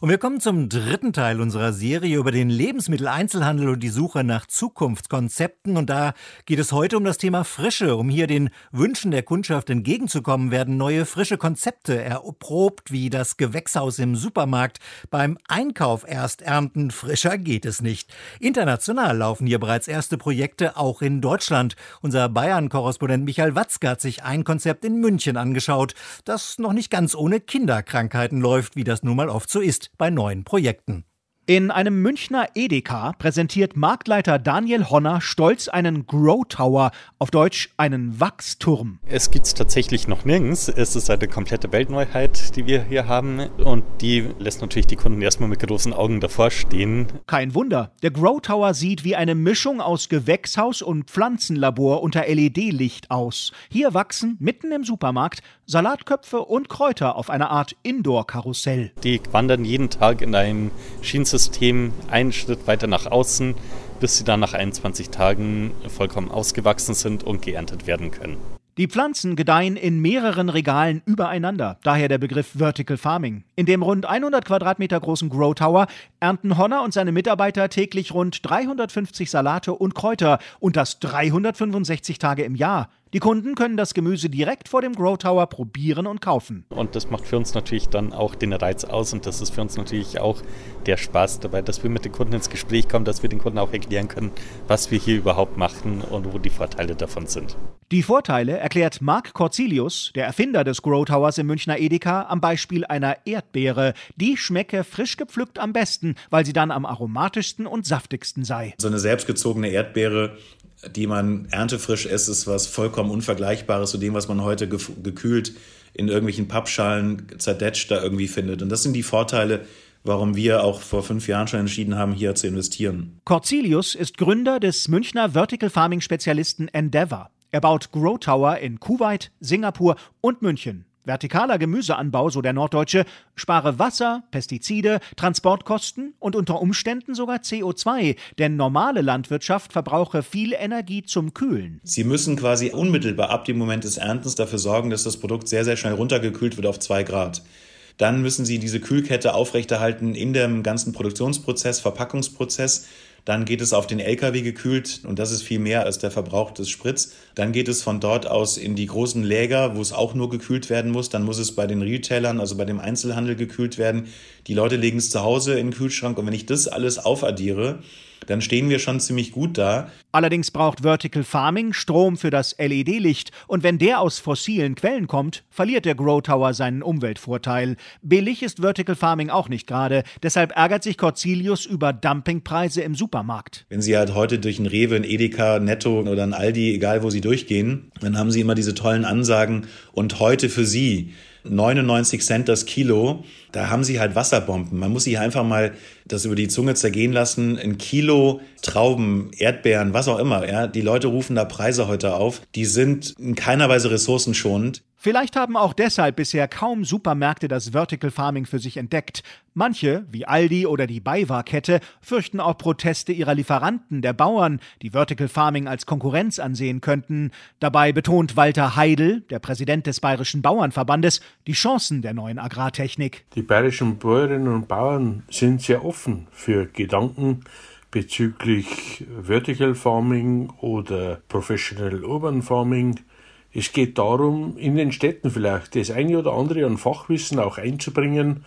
und wir kommen zum dritten Teil unserer Serie über den Lebensmitteleinzelhandel und die Suche nach Zukunftskonzepten. Und da geht es heute um das Thema Frische. Um hier den Wünschen der Kundschaft entgegenzukommen, werden neue frische Konzepte erprobt, wie das Gewächshaus im Supermarkt. Beim Einkauf erst ernten, frischer geht es nicht. International laufen hier bereits erste Projekte, auch in Deutschland. Unser Bayern-Korrespondent Michael Watzke hat sich ein Konzept in München angeschaut, das noch nicht ganz ohne Kinderkrankheiten läuft, wie das nun mal oft so ist bei neuen Projekten. In einem Münchner Edeka präsentiert Marktleiter Daniel Honner stolz einen Grow Tower, auf Deutsch einen Wachsturm. Es gibt es tatsächlich noch nirgends. Es ist eine komplette Weltneuheit, die wir hier haben und die lässt natürlich die Kunden erstmal mit großen Augen davor stehen. Kein Wunder, der Grow Tower sieht wie eine Mischung aus Gewächshaus und Pflanzenlabor unter LED-Licht aus. Hier wachsen mitten im Supermarkt Salatköpfe und Kräuter auf einer Art Indoor-Karussell. Die wandern jeden Tag in ein Schienensystem System einen Schritt weiter nach außen, bis sie dann nach 21 Tagen vollkommen ausgewachsen sind und geerntet werden können. Die Pflanzen gedeihen in mehreren Regalen übereinander, daher der Begriff Vertical Farming. In dem rund 100 Quadratmeter großen Grow Tower ernten Honner und seine Mitarbeiter täglich rund 350 Salate und Kräuter und das 365 Tage im Jahr. Die Kunden können das Gemüse direkt vor dem Grow Tower probieren und kaufen. Und das macht für uns natürlich dann auch den Reiz aus und das ist für uns natürlich auch der Spaß dabei, dass wir mit den Kunden ins Gespräch kommen, dass wir den Kunden auch erklären können, was wir hier überhaupt machen und wo die Vorteile davon sind. Die Vorteile erklärt Marc Corzilius, der Erfinder des Grow Towers im Münchner Edeka, am Beispiel einer Erdbeere. Die schmecke frisch gepflückt am besten, weil sie dann am aromatischsten und saftigsten sei. So eine selbstgezogene Erdbeere die man erntefrisch isst, ist was vollkommen Unvergleichbares zu dem, was man heute gekühlt in irgendwelchen Pappschalen zerdetscht da irgendwie findet. Und das sind die Vorteile, warum wir auch vor fünf Jahren schon entschieden haben, hier zu investieren. Corzilius ist Gründer des Münchner Vertical Farming Spezialisten Endeavor. Er baut Grow Tower in Kuwait, Singapur und München. Vertikaler Gemüseanbau, so der Norddeutsche, spare Wasser, Pestizide, Transportkosten und unter Umständen sogar CO2, denn normale Landwirtschaft verbrauche viel Energie zum Kühlen. Sie müssen quasi unmittelbar ab dem Moment des Erntens dafür sorgen, dass das Produkt sehr, sehr schnell runtergekühlt wird auf zwei Grad. Dann müssen Sie diese Kühlkette aufrechterhalten in dem ganzen Produktionsprozess, Verpackungsprozess. Dann geht es auf den LKW gekühlt und das ist viel mehr als der Verbrauch des Spritz. Dann geht es von dort aus in die großen Läger, wo es auch nur gekühlt werden muss. Dann muss es bei den Retailern, also bei dem Einzelhandel gekühlt werden. Die Leute legen es zu Hause in den Kühlschrank und wenn ich das alles aufaddiere, dann stehen wir schon ziemlich gut da. Allerdings braucht Vertical Farming Strom für das LED-Licht und wenn der aus fossilen Quellen kommt, verliert der Grow Tower seinen Umweltvorteil. Billig ist Vertical Farming auch nicht gerade, deshalb ärgert sich Corzilius über Dumpingpreise im Supermarkt. Wenn Sie halt heute durch ein Rewe, ein Edeka, Netto oder ein Aldi, egal wo Sie durchgehen, dann haben Sie immer diese tollen Ansagen und heute für Sie 99 Cent das Kilo. Da haben sie halt Wasserbomben. Man muss sich einfach mal das über die Zunge zergehen lassen. Ein Kilo Trauben, Erdbeeren, was auch immer. Ja, die Leute rufen da Preise heute auf. Die sind in keiner Weise ressourcenschonend. Vielleicht haben auch deshalb bisher kaum Supermärkte das Vertical Farming für sich entdeckt. Manche, wie Aldi oder die BayWa-Kette, fürchten auch Proteste ihrer Lieferanten, der Bauern, die Vertical Farming als Konkurrenz ansehen könnten. Dabei betont Walter Heidel, der Präsident des Bayerischen Bauernverbandes, die Chancen der neuen Agrartechnik. Die bayerischen Bäuerinnen und Bauern sind sehr offen für Gedanken bezüglich Vertical Farming oder Professional Urban Farming es geht darum, in den Städten vielleicht das eine oder andere an Fachwissen auch einzubringen,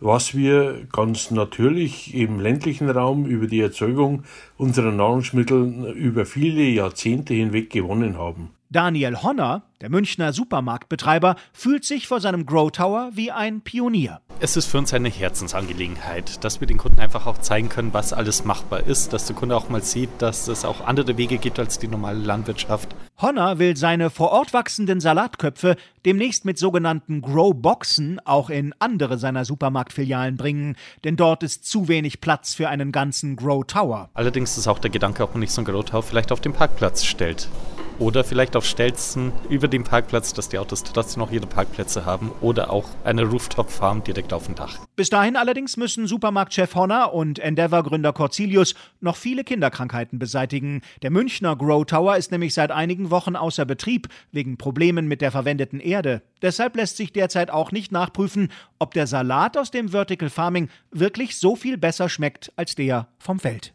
was wir ganz natürlich im ländlichen Raum über die Erzeugung unserer Nahrungsmittel über viele Jahrzehnte hinweg gewonnen haben. Daniel Honner, der Münchner Supermarktbetreiber, fühlt sich vor seinem Grow Tower wie ein Pionier. Es ist für uns eine Herzensangelegenheit, dass wir den Kunden einfach auch zeigen können, was alles machbar ist, dass der Kunde auch mal sieht, dass es auch andere Wege gibt als die normale Landwirtschaft. Honner will seine vor Ort wachsenden Salatköpfe demnächst mit sogenannten Grow-Boxen auch in andere seiner Supermarktfilialen bringen, denn dort ist zu wenig Platz für einen ganzen Grow Tower. Allerdings ist auch der Gedanke, ob man nicht so einen Grow Tower vielleicht auf dem Parkplatz stellt oder vielleicht auf Stelzen über dem Parkplatz, dass die Autos trotzdem noch ihre Parkplätze haben oder auch eine Rooftop-Farm direkt auf dem Dach. Bis dahin allerdings müssen Supermarktchef Honner und Endeavour-Gründer Corzilius noch viele Kinderkrankheiten beseitigen. Der Münchner Grow Tower ist nämlich seit einigen Wochen außer Betrieb wegen Problemen mit der verwendeten Erde. Deshalb lässt sich derzeit auch nicht nachprüfen, ob der Salat aus dem Vertical Farming wirklich so viel besser schmeckt als der vom Feld.